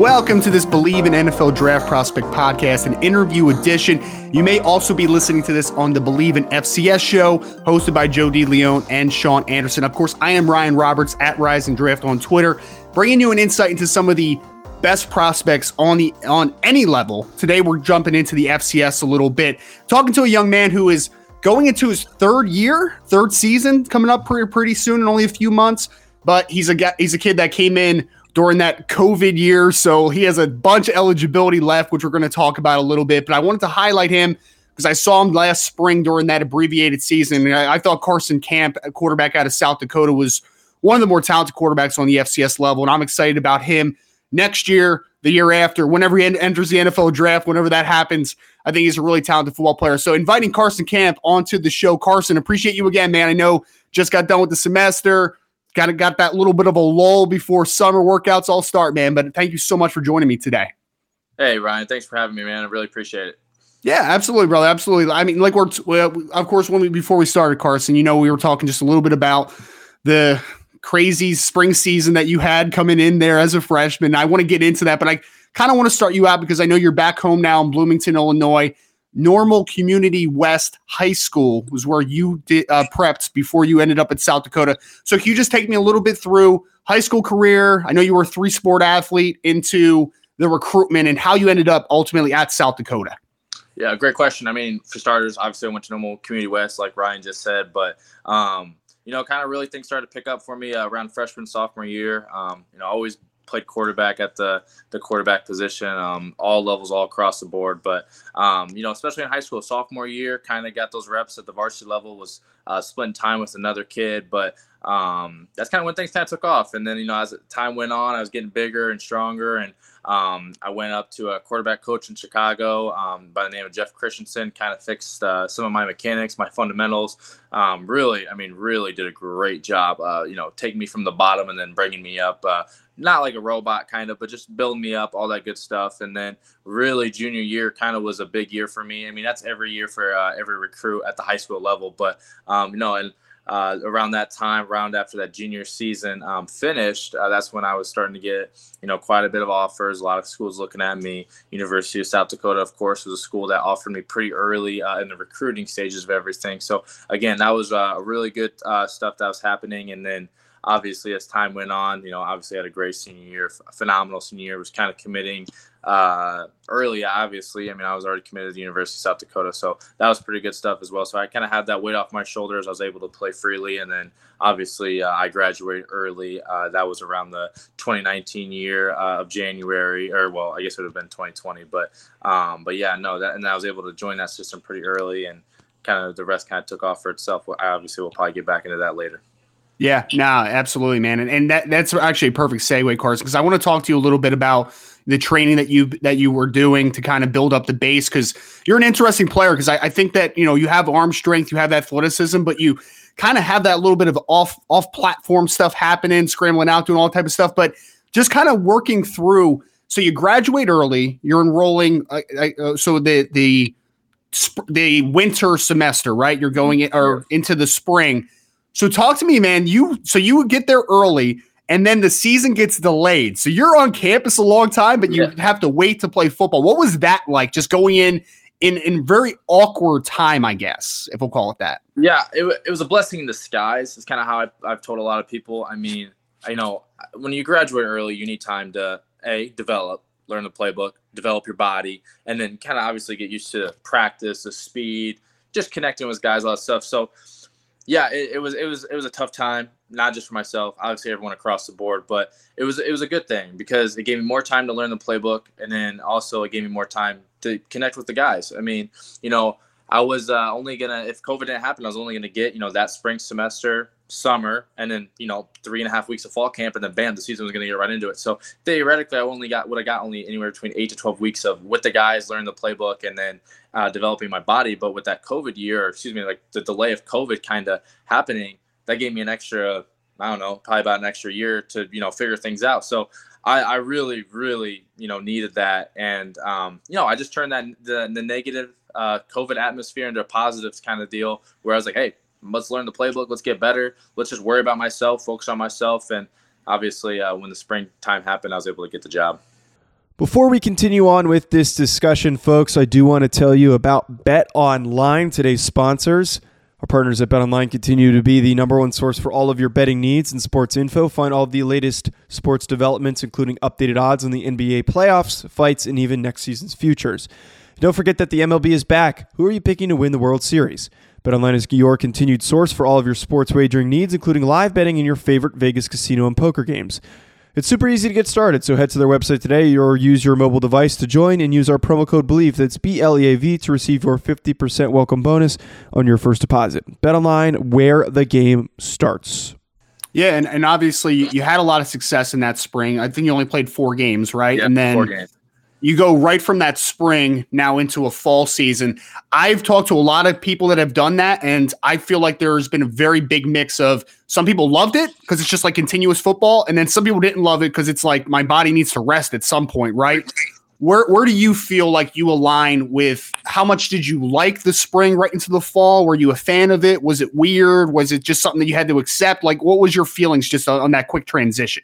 Welcome to this Bleav in NFL Draft Prospect podcast, an interview edition. You may also be listening to this on the Bleav in FCS show, hosted by Joe DeLeon and Sean Anderson. Of course, I am Ryan Roberts at Rising Draft on Twitter, bringing you an insight into some of the best prospects on the on any level. Today, we're jumping into the FCS a little bit, talking to a young man who is going into his third year, third season, coming up pretty pretty soon in only a few months. But he's a he's a kid that came in during that COVID year. So he has a bunch of eligibility left, which we're going to talk about a little bit. But I wanted to highlight him because I saw him last spring during that abbreviated season. And I, I, thought Carson Camp, a quarterback out of South Dakota, was one of the more talented quarterbacks on the FCS level. And I'm excited about him next year, the year after, whenever he enters the NFL draft, whenever that happens. I think he's a really talented football player. So inviting Carson Camp onto the show. Carson, appreciate you again, man. I know just got done with the semester Got got that little bit of a lull before summer workouts all start, man. But thank you so much for joining me today. Hey Ryan, thanks for having me, man. I really appreciate it. Yeah, absolutely, brother. Absolutely. I mean, like we're well, of course when we before we started, Carson, you know, we were talking just a little bit about the crazy spring season that you had coming in there as a freshman. I want to get into that, but I kind of want to start you out because I know you're back home now in Bloomington, Illinois. Normal Community West High School was where you did uh, prepped before you ended up at South Dakota. So can you just take me a little bit through high school career? I know you were a three sport athlete into the recruitment and how you ended up ultimately at South Dakota. Yeah, great question. I mean, for starters, obviously I went to Normal Community West, like Ryan just said, but um, you know, kind of really things started to pick up for me uh, around freshman sophomore year. Um, you know, always played quarterback at the the quarterback position, um, all levels, all across the board. But um, you know, especially in high school, sophomore year, kind of got those reps at the varsity level. Was uh, splitting time with another kid, but um, that's kind of when things kind of took off. And then you know, as time went on, I was getting bigger and stronger, and um, I went up to a quarterback coach in Chicago um, by the name of Jeff Christensen. Kind of fixed uh, some of my mechanics, my fundamentals. Um, really, I mean, really did a great job. Uh, you know, taking me from the bottom and then bringing me up. Uh, not like a robot kind of, but just build me up, all that good stuff. And then really junior year kind of was a big year for me. I mean, that's every year for uh, every recruit at the high school level, but um, you know, and uh, around that time, round after that junior season um, finished, uh, that's when I was starting to get, you know, quite a bit of offers. A lot of schools looking at me. University of South Dakota, of course, was a school that offered me pretty early uh, in the recruiting stages of everything. So again, that was uh, really good uh, stuff that was happening. And then obviously as time went on, you know, obviously had a great senior year, phenomenal senior year, was kind of committing uh, early, obviously. I mean, I was already committed to the University of South Dakota, so that was pretty good stuff as well. So I kind of had that weight off my shoulders. I was able to play freely, and then obviously uh, I graduated early. Uh, that was around the 2019 year uh, of January, or well, I guess it would have been 2020, but um, but yeah, no, that and I was able to join that system pretty early, and kind of the rest kind of took off for itself. I obviously will probably get back into that later. Yeah, no, absolutely, man, and, and that that's actually a perfect segue, Carson, because I want to talk to you a little bit about the training that you that you were doing to kind of build up the base because you're an interesting player because I, I, think that you know you have arm strength, you have athleticism, but you kind of have that little bit of off off platform stuff happening, scrambling out, doing all type of stuff, but just kind of working through. So you graduate early, you're enrolling. Uh, uh, so the the the winter semester, right? You're going in, or into the spring. So talk to me, man. You so you would get there early and then the season gets delayed. So you're on campus a long time, but you yeah. have to wait to play football. What was that like? Just going in in in very awkward time, I guess, if we'll call it that. Yeah, it, it was a blessing in disguise. It's kind of how I, I've told a lot of people. I mean, I know uh, when you graduate early, you need time to a develop learn the playbook, develop your body, and then kind of obviously get used to practice, the speed, just connecting with guys, all that stuff. So yeah, it, it, was it was it was a tough time, not just for myself, obviously everyone across the board, but it was it was a good thing because it gave me more time to learn the playbook, and then also it gave me more time to connect with the guys. I mean, you know, I was uh, only gonna if COVID didn't happen, I was only gonna get you know that spring semester, summer, and then you know three and a half weeks of fall camp, and then bam, the season was gonna get right into it. So theoretically, I only got what I got only anywhere between eight to twelve weeks of with the guys, learning the playbook, and then uh, developing my body. But with that COVID year, or excuse me, like the delay of COVID kind of happening, that gave me an extra I don't know, probably about an extra year to you know figure things out. So I, I really, really, you know, needed that, and um, you know, I just turned that the, the negative uh, COVID atmosphere into a positive kind of deal, where I was like, hey, let's learn the playbook, let's get better, let's just worry about myself, focus on myself, and obviously, uh, when the springtime happened, I was able to get the job. Before we continue on with this discussion, folks, I do want to tell you about Bet Online, today's sponsors. Our partners at BetOnline continue to be the number one source for all of your betting needs and sports info. Find all of the latest sports developments, including updated odds on the NBA playoffs, fights, and even next season's futures. Don't forget that the MLB is back. Who are you picking to win the World Series? BetOnline is your continued source for all of your sports wagering needs, including live betting in your favorite Vegas casino and poker games. It's super easy to get started, so head to their website today or use your mobile device to join and use our promo code BLEAV, that's B L E A V, to receive your 50% welcome bonus on your first deposit. BetOnline, where the game starts. Yeah, and, and obviously you had a lot of success in that spring. I think you only played four games, right? Yeah, and then four games you go right from that spring now into a fall season. I've talked to a lot of people that have done that, and I feel like there's been a very big mix of some people loved it because it's just like continuous football, and then some people didn't love it because it's like my body needs to rest at some point, right? Where where do you feel like you align with how much did you like the spring right into the fall? Were you a fan of it? Was it weird? Was it just something that you had to accept? Like what was your feelings just on, on that quick transition?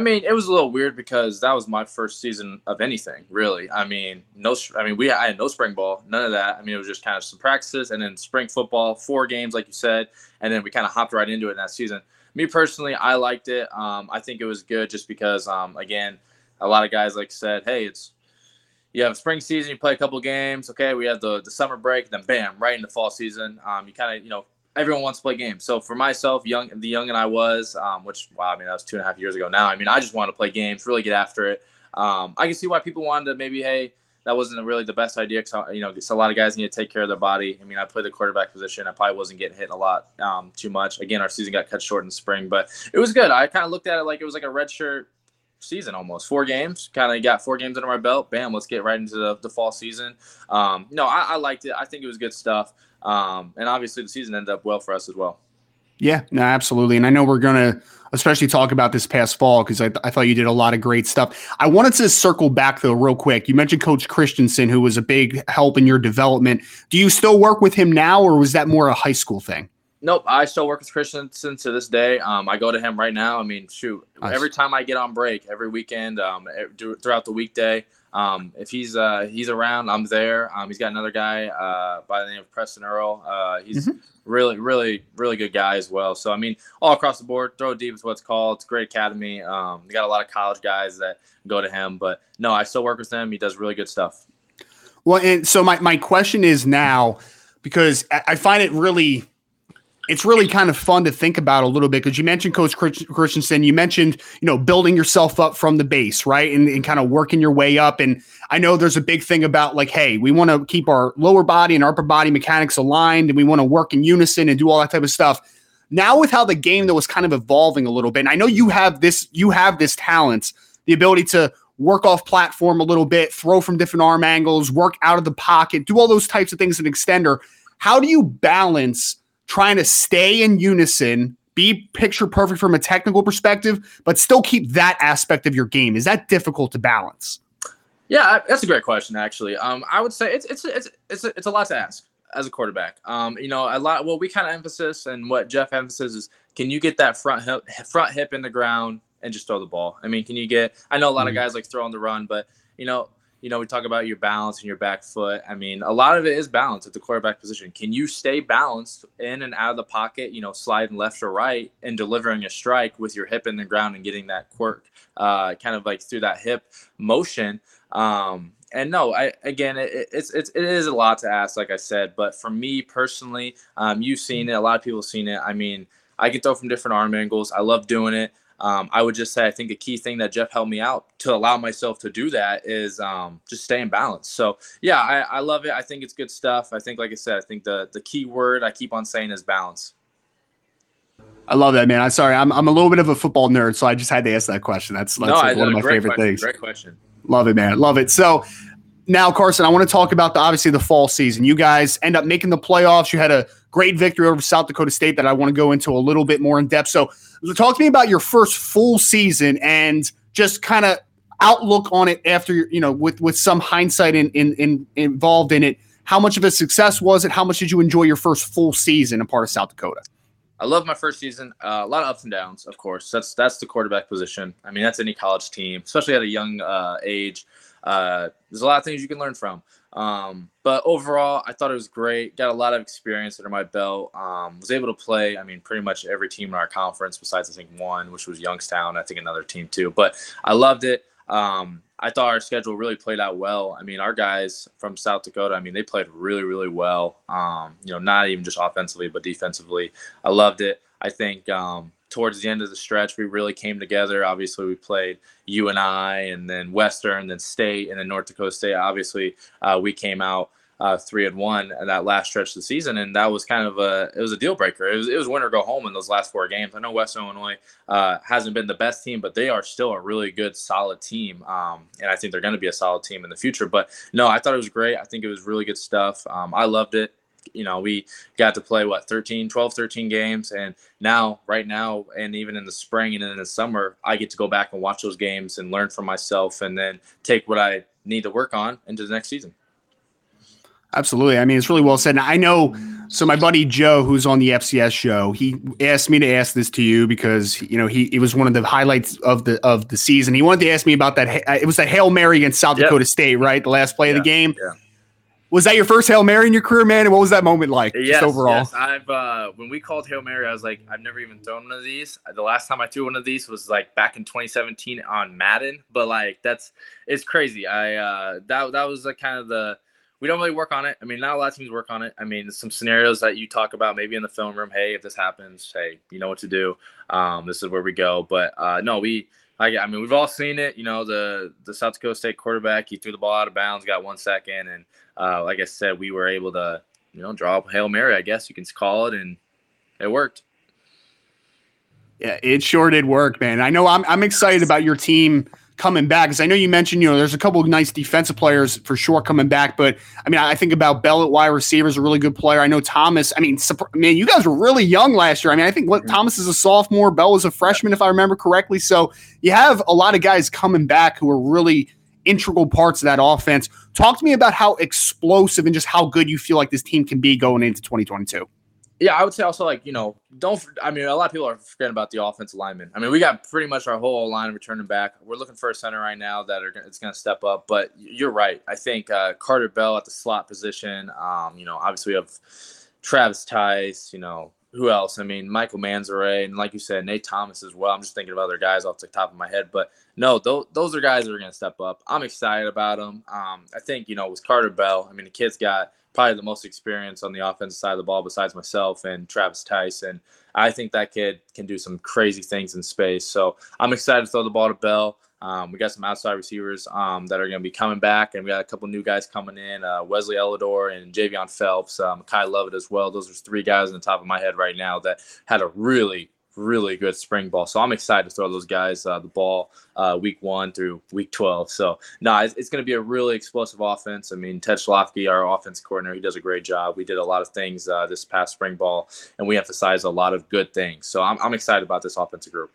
I mean, it was a little weird because that was my first season of anything, really. I mean, no, I mean, we I had no spring ball, none of that. I mean, it was just kind of some practices and then spring football, four games, like you said, and then we kind of hopped right into it in that season. Me personally, I liked it. Um, I think it was good just because, um, again, a lot of guys like said, hey, it's you have spring season, you play a couple games, okay, we have the the summer break, then bam, right into fall season. Um, you kind of you know everyone wants to play games. So for myself, young the young and I was, um, which wow, I mean that was two and a half years ago now. I mean I just wanted to play games, really get after it. Um, I can see why people wanted to maybe hey that wasn't really the best idea because you know so a lot of guys need to take care of their body. I mean I played the quarterback position. I probably wasn't getting hit a lot um, too much. Again, our season got cut short in spring, but it was good. I kind of looked at it like it was like a red shirt season almost four games kind of got four games under my belt bam let's get right into the, the fall season um, no I, I liked it i think it was good stuff um, and obviously, the season ended up well for us as well. Yeah, no, absolutely. And I know we're going to especially talk about this past fall because I, I thought you did a lot of great stuff. I wanted to circle back though, real quick. You mentioned Coach Christensen, who was a big help in your development. Do you still work with him now, or was that more a high school thing? Nope, I still work with Christensen to this day. Um, I go to him right now. I mean, shoot, nice. every time I get on break, every weekend, um, throughout the weekday, um, if he's uh, he's around, I'm there. Um, he's got another guy uh, by the name of Preston Earl. Uh, he's mm-hmm. really, really, really good guy as well. So I mean, all across the board, throw deep is what's called. It's a great academy. Um, they got a lot of college guys that go to him. But no, I still work with him. He does really good stuff. Well, and so my my question is now because I find it really it's really kind of fun to think about a little bit because you mentioned Coach Christensen, you mentioned you know building yourself up from the base, right, and, and kind of working your way up. And I know there's a big thing about like, hey, we want to keep our lower body and upper body mechanics aligned, and we want to work in unison and do all that type of stuff. Now with how the game that was kind of evolving a little bit, and I know you have this, you have this talent, the ability to work off platform a little bit, throw from different arm angles, work out of the pocket, do all those types of things in extender. How do you balance? Trying to stay in unison, be picture perfect from a technical perspective, but still keep that aspect of your game? Is that difficult to balance? Yeah, that's a great question. Actually, um, I would say it's it's it's it's a, it's a lot to ask as a quarterback. Um, you know, a lot. Well, we kind of emphasis and what Jeff emphasizes is, can you get that front hip, front hip in the ground and just throw the ball? I mean, can you get? I know a lot mm-hmm. of guys like throwing the run, but you know, you know, we talk about your balance and your back foot. I mean, a lot of it is balance at the quarterback position. Can you stay balanced in and out of the pocket, you know, sliding left or right and delivering a strike with your hip in the ground and getting that quirk uh, kind of like through that hip motion? Um, and no, I again, it, it's it's it is a lot to ask, like I said. But for me personally, um, you've seen it. A lot of people have seen it. I mean, I can throw from different arm angles. I love doing it. Um, I would just say I think a key thing that Jeff helped me out to allow myself to do that is um, just staying balance. So yeah, I, I love it. I think it's good stuff. I think, like I said, I think the the key word I keep on saying is balance. I love that, man. I'm sorry. I'm, I'm a little bit of a football nerd, so I just had to ask that question. That's, that's no, like one of my favorite question. things. Great question. Love it, man. Love it. So now, Carson, I want to talk about the obviously the fall season. You guys end up making the playoffs. You had a great victory over South Dakota State that I want to go into a little bit more in depth. So, talk to me about your first full season and just kind of outlook on it after you know with with some hindsight in, in, in involved in it. How much of a success was it? How much did you enjoy your first full season a part of South Dakota? I love my first season. Uh, a lot of ups and downs, of course. That's that's the quarterback position. I mean, that's any college team, especially at a young uh, age. Uh, there's a lot of things you can learn from. Um, but overall, I thought it was great. Got a lot of experience under my belt. Um, was able to play, I mean, pretty much every team in our conference besides, I think, one, which was Youngstown. I think another team too. But I loved it. Um, I thought our schedule really played out well. I mean, our guys from South Dakota, I mean, they played really, really well. Um, you know, not even just offensively, but defensively. I loved it. I think um, towards the end of the stretch, we really came together. Obviously, we played UNI, and then Western, then State, and then North Dakota State. Obviously, uh, we came out uh, three and one in that last stretch of the season, and that was kind of a it was a deal breaker. It was it was win or go home in those last four games. I know Western Illinois uh, hasn't been the best team, but they are still a really good, solid team, um, and I think they're going to be a solid team in the future. But no, I thought it was great. I think it was really good stuff. Um, I loved it you know, we got to play what 13, 12, 13 games. And now, right now, and even in the spring and in the summer, I get to go back and watch those games and learn from myself and then take what I need to work on into the next season. Absolutely. I mean, it's really well said. And I know. So my buddy Joe, who's on the FCS show, he asked me to ask this to you because you know he it was one of the highlights of the of the season. He wanted to ask me about that. Uh, it was that hail mary against South yep. Dakota State, right? The last play yeah, of the game. Yeah. Was that your first Hail Mary in your career, man? And what was that moment like? Yes, overall. Yes. I've uh, when we called Hail Mary, I was like, I've never even thrown one of these. The last time I threw one of these was like back in 2017 on Madden. But like that's it's crazy. I uh, that that was like kind of the we don't really work on it. I mean, not a lot of teams work on it. I mean, some scenarios that you talk about maybe in the film room. Hey, if this happens, hey, you know what to do. Um, this is where we go. But uh, no, we I, I mean, we've all seen it. You know, the the South Dakota State quarterback, he threw the ball out of bounds, got one second, and uh, like I said, we were able to, you know, draw up hail mary, I guess you can call it, and it worked. Yeah, it sure did work, man. I know I'm I'm excited about your team coming back because I know you mentioned, you know, there's a couple of nice defensive players for sure coming back. But I mean, I think about Bell at wide receiver is a really good player. I know Thomas. I mean, man, you guys were really young last year. I mean, I think what Thomas is a sophomore, Bell was a freshman, if I remember correctly. So you have a lot of guys coming back who are really integral parts of that offense. Talk to me about how explosive and just how good you feel like this team can be going into 2022 yeah, I would say also like you know don't I mean a lot of people are forgetting about the offensive lineman. I mean we got pretty much our whole line returning back. We're looking for a center right now that are it's going to step up. But you're right. I think uh, Carter Bell at the slot position. Um, you know obviously we have Travis Theis. You know who else? I mean Michael Manzaray and like you said Nate Thomas as well. I'm just thinking of other guys off the top of my head. But no, those those are guys that are going to step up. I'm excited about them. Um, I think you know with Carter Bell. I mean the kid's got probably the most experience on the offensive side of the ball besides myself and Travis Tyson. I think that kid can do some crazy things in space. So I'm excited to throw the ball to Bell. Um, we got some outside receivers um, that are going to be coming back, and we got a couple new guys coming in uh, Wesley Eliodor and Javion Phelps, um, Kai Lovett as well. Those are three guys on the top of my head right now that had a really, really good spring ball. So I'm excited to throw those guys uh, the ball uh, week one through week 12. So no, it's, it's going to be a really explosive offense. I mean, Ted Schlafke, our offense coordinator, he does a great job. We did a lot of things uh, this past spring ball, and we emphasize a lot of good things. So I'm, I'm excited about this offensive group.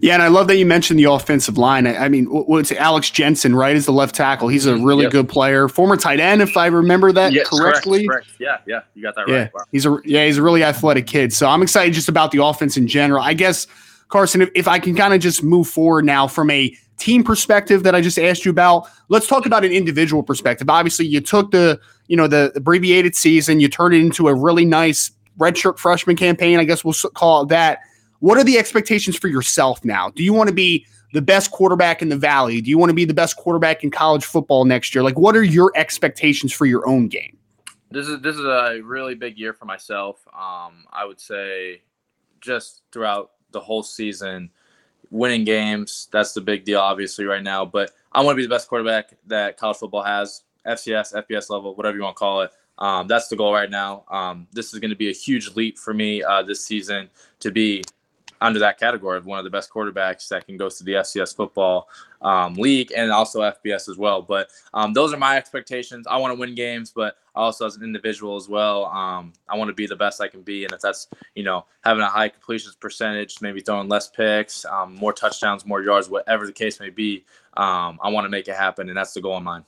Yeah, and I love that you mentioned the offensive line. I, I mean, what's Alex Jensen, right? Is the left tackle. He's a mm-hmm. really yep. good player, former tight end, if I remember that yes, correctly. Correct, correct. Yeah, yeah, you got that yeah. right. Wow. He's a yeah, he's a really athletic kid. So I'm excited just about the offense in general. I guess Carson, if, if I can kind of just move forward now from a team perspective that I just asked you about. Let's talk about an individual perspective. Obviously, you took the you know the abbreviated season, you turned it into a really nice redshirt freshman campaign. I guess we'll call it that. What are the expectations for yourself now? Do you want to be the best quarterback in the valley? Do you want to be the best quarterback in college football next year? Like, what are your expectations for your own game? This is this is a really big year for myself. Um, I would say, just throughout the whole season, winning games. That's the big deal, obviously, right now. But I want to be the best quarterback that college football has, FCS, FBS level, whatever you want to call it. Um, that's the goal right now. Um, this is going to be a huge leap for me uh, this season to be under that category of one of the best quarterbacks that can go to the FCS football um, league and also FBS as well. But um, those are my expectations. I want to win games, but also as an individual as well, um, I want to be the best I can be. And if that's you know having a high completions percentage, maybe throwing less picks, um, more touchdowns, more yards, whatever the case may be, um, I want to make it happen, and that's the goal of mine.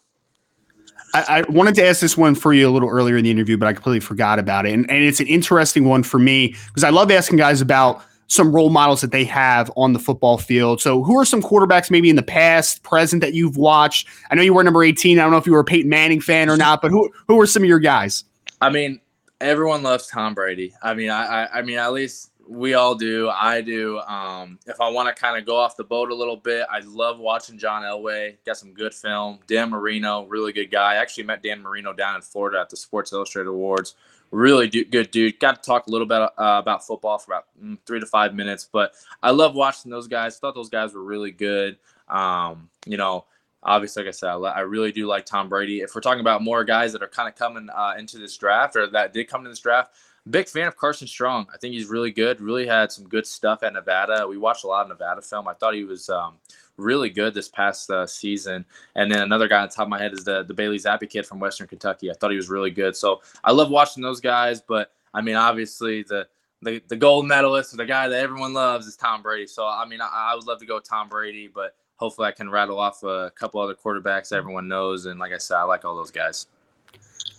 I, I, wanted to ask this one for you a little earlier in the interview, but I completely forgot about it. And, and it's an interesting one for me because I love asking guys about some role models that they have on the football field. So, who are some quarterbacks maybe in the past, present that you've watched? I know you were number 18. I don't know if you were a Peyton Manning fan or not, but who who are some of your guys? I mean, everyone loves Tom Brady. I mean, I I, I mean, at least we all do. I do. Um, if I want to kind of go off the boat a little bit, I love watching John Elway. Got some good film. Dan Marino, really good guy. I actually met Dan Marino down in Florida at the Sports Illustrated Awards really do, good dude. Got to talk a little bit uh, about football for about mm, three to five minutes, but I love watching those guys. Thought those guys were really good. Um, you know, obviously, like I said, I, really do like Tom Brady. If we're talking about more guys that are kind of coming uh, into this draft or that did come to this draft, big fan of Carson Strong. I think he's really good. Really had some good stuff at Nevada. We watched a lot of Nevada film. I thought he was. Um, really good this past uh, season. And then another guy on top of my head is the the Bailey Zappe kid from Western Kentucky. I thought he was really good. So I love watching those guys. But I mean, obviously the the, the gold medalist, the guy that everyone loves, is Tom Brady. So I mean, I, I would love to go Tom Brady, but hopefully I can rattle off a couple other quarterbacks everyone knows. And like I said, I like all those guys.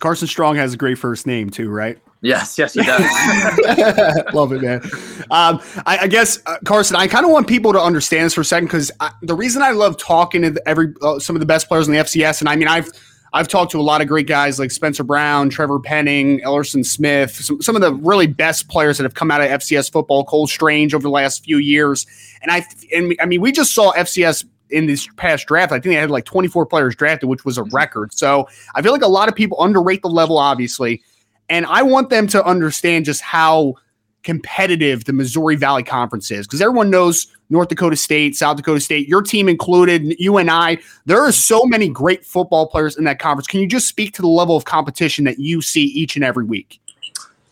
Carson Strong has a great first name too, right? Yes, yes, he does. Love it, man. Um, I, I, guess uh, Carson, I kind of want people to understand this for a second because the reason I love talking to every uh, some of the best players in the FCS, and I mean, I've I've talked to a lot of great guys like Spencer Brown, Trevor Penning, Ellerson Smith, some, some of the really best players that have come out of FCS football. Cole Strange over the last few years, and I and I mean, we just saw FCS in this past draft. I think they had like 24 players drafted, which was a mm-hmm. record. So I feel like a lot of people underrate the level, obviously. And I want them to understand just how competitive the Missouri Valley Conference is because everyone knows North Dakota State, South Dakota State, your team included, UNI. There are so many great football players in that conference. Can you just speak to the level of competition that you see each and every week?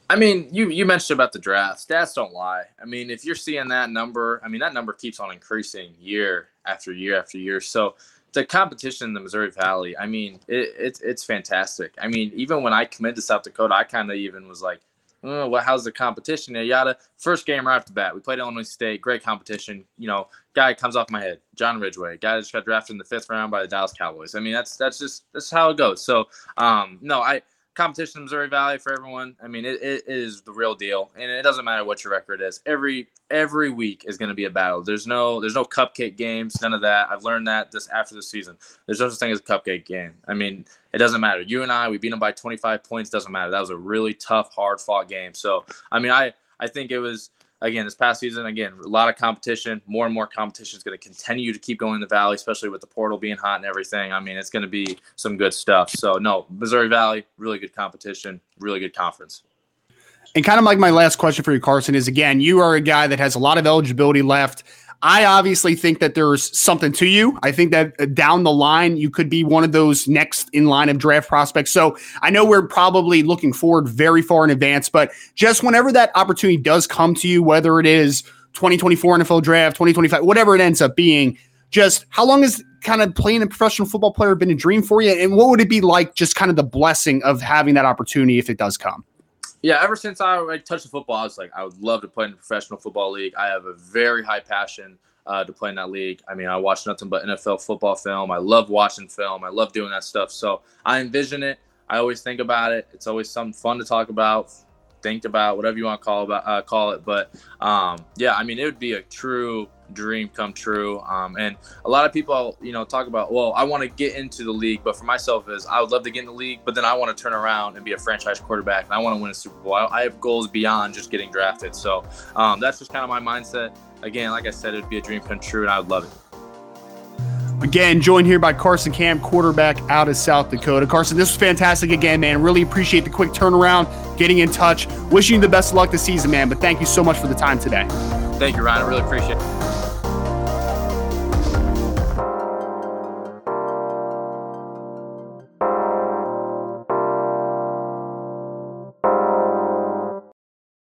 I mean, you you mentioned about the draft. Stats don't lie. I mean, if you're seeing that number, I mean that number keeps on increasing year after year after year. So the competition in the Missouri Valley, I mean, it, it's it's fantastic. I mean, even when I committed to South Dakota, I kind of even was like, oh, well, how's the competition there? Yada. First game right off the bat, we played Illinois State, great competition. You know, guy comes off my head, John Ridgeway, guy just got drafted in the fifth round by the Dallas Cowboys. I mean, that's that's just that's how it goes. So, um, no, I competition in Missouri Valley for everyone. I mean, it, it is the real deal, and it doesn't matter what your record is. Every every week is going to be a battle. There's no there's no cupcake games, none of that. I've learned that this after the season. There's no such thing as a cupcake game. I mean, it doesn't matter. UNI, we beat them by 25 points. Doesn't matter. That was a really tough, hard fought game. So, I mean, I I think it was again this past season again a lot of competition more and more competition is going to continue to keep going in the valley especially with the portal being hot and everything. I mean it's going to be some good stuff. So no missouri valley really good competition really good conference. And kind of like my last question for you carson is again you are a guy that has a lot of eligibility left I obviously think that there's something to you. I think that uh, down the line, you could be one of those next in line of draft prospects. So I know we're probably looking forward very far in advance, but just whenever that opportunity does come to you, whether it is 2024 NFL draft, 2025, whatever it ends up being, just how long has kind of playing a professional football player been a dream for you? And what would it be like just kind of the blessing of having that opportunity if it does come? Yeah, ever since I like, touched the football, I was like, I would love to play in the professional football league. I have a very high passion uh, to play in that league. I mean, I watch nothing but NFL football film. I love watching film. I love doing that stuff. So I envision it. I always think about it. It's always something fun to talk about, think about, whatever you want to call about uh, call it. But um, yeah, I mean, it would be a true dream come true. Um, and a lot of people, you know, talk about, well, I want to get into the league, but for myself is I would love to get in the league, but then I want to turn around and be a franchise quarterback and I want to win a Super Bowl. I, I have goals beyond just getting drafted. So um, that's just kind of my mindset. Again, like I said, it'd be a dream come true and I would love it. Again, joined here by Carson Camp, quarterback out of South Dakota. Carson, this was fantastic again, man. Really appreciate the quick turnaround, getting in touch. Wishing you the best of luck this season, man. But thank you so much for the time today. Thank you, Ryan. I really appreciate it.